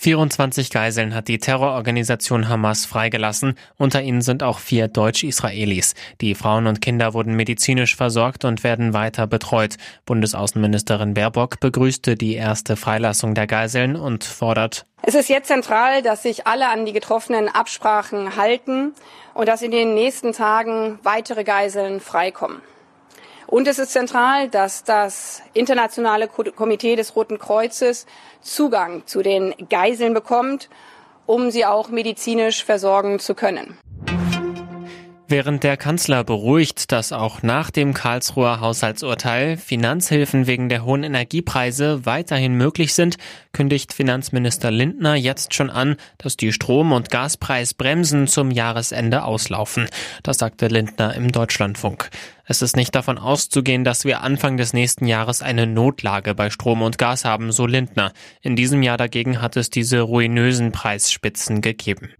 24 Geiseln hat die Terrororganisation Hamas freigelassen. Unter ihnen sind auch vier Deutsch-Israelis. Die Frauen und Kinder wurden medizinisch versorgt und werden weiter betreut. Bundesaußenministerin Baerbock begrüßte die erste Freilassung der Geiseln und fordert, es ist jetzt zentral, dass sich alle an die getroffenen Absprachen halten und dass in den nächsten Tagen weitere Geiseln freikommen. Und es ist zentral, dass das Internationale Komitee des Roten Kreuzes Zugang zu den Geiseln bekommt, um sie auch medizinisch versorgen zu können. Während der Kanzler beruhigt, dass auch nach dem Karlsruher Haushaltsurteil Finanzhilfen wegen der hohen Energiepreise weiterhin möglich sind, kündigt Finanzminister Lindner jetzt schon an, dass die Strom- und Gaspreisbremsen zum Jahresende auslaufen. Das sagte Lindner im Deutschlandfunk. Es ist nicht davon auszugehen, dass wir Anfang des nächsten Jahres eine Notlage bei Strom und Gas haben, so Lindner. In diesem Jahr dagegen hat es diese ruinösen Preisspitzen gegeben.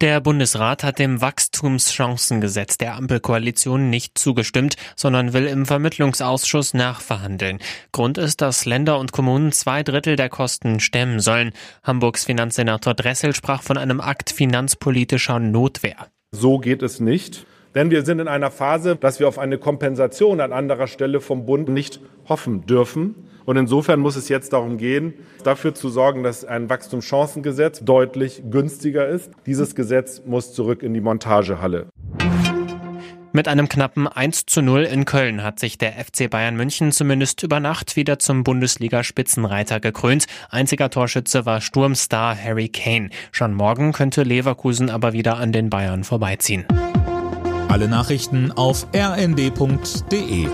Der Bundesrat hat dem Wachstumschancengesetz der Ampelkoalition nicht zugestimmt, sondern will im Vermittlungsausschuss nachverhandeln. Grund ist, dass Länder und Kommunen zwei Drittel der Kosten stemmen sollen. Hamburgs Finanzsenator Dressel sprach von einem Akt finanzpolitischer Notwehr. So geht es nicht. Denn wir sind in einer Phase, dass wir auf eine Kompensation an anderer Stelle vom Bund nicht hoffen dürfen. Und insofern muss es jetzt darum gehen, dafür zu sorgen, dass ein Wachstumschancengesetz deutlich günstiger ist. Dieses Gesetz muss zurück in die Montagehalle. Mit einem knappen 1 zu 0 in Köln hat sich der FC Bayern München zumindest über Nacht wieder zum Bundesliga-Spitzenreiter gekrönt. Einziger Torschütze war Sturmstar Harry Kane. Schon morgen könnte Leverkusen aber wieder an den Bayern vorbeiziehen. Alle Nachrichten auf rnd.de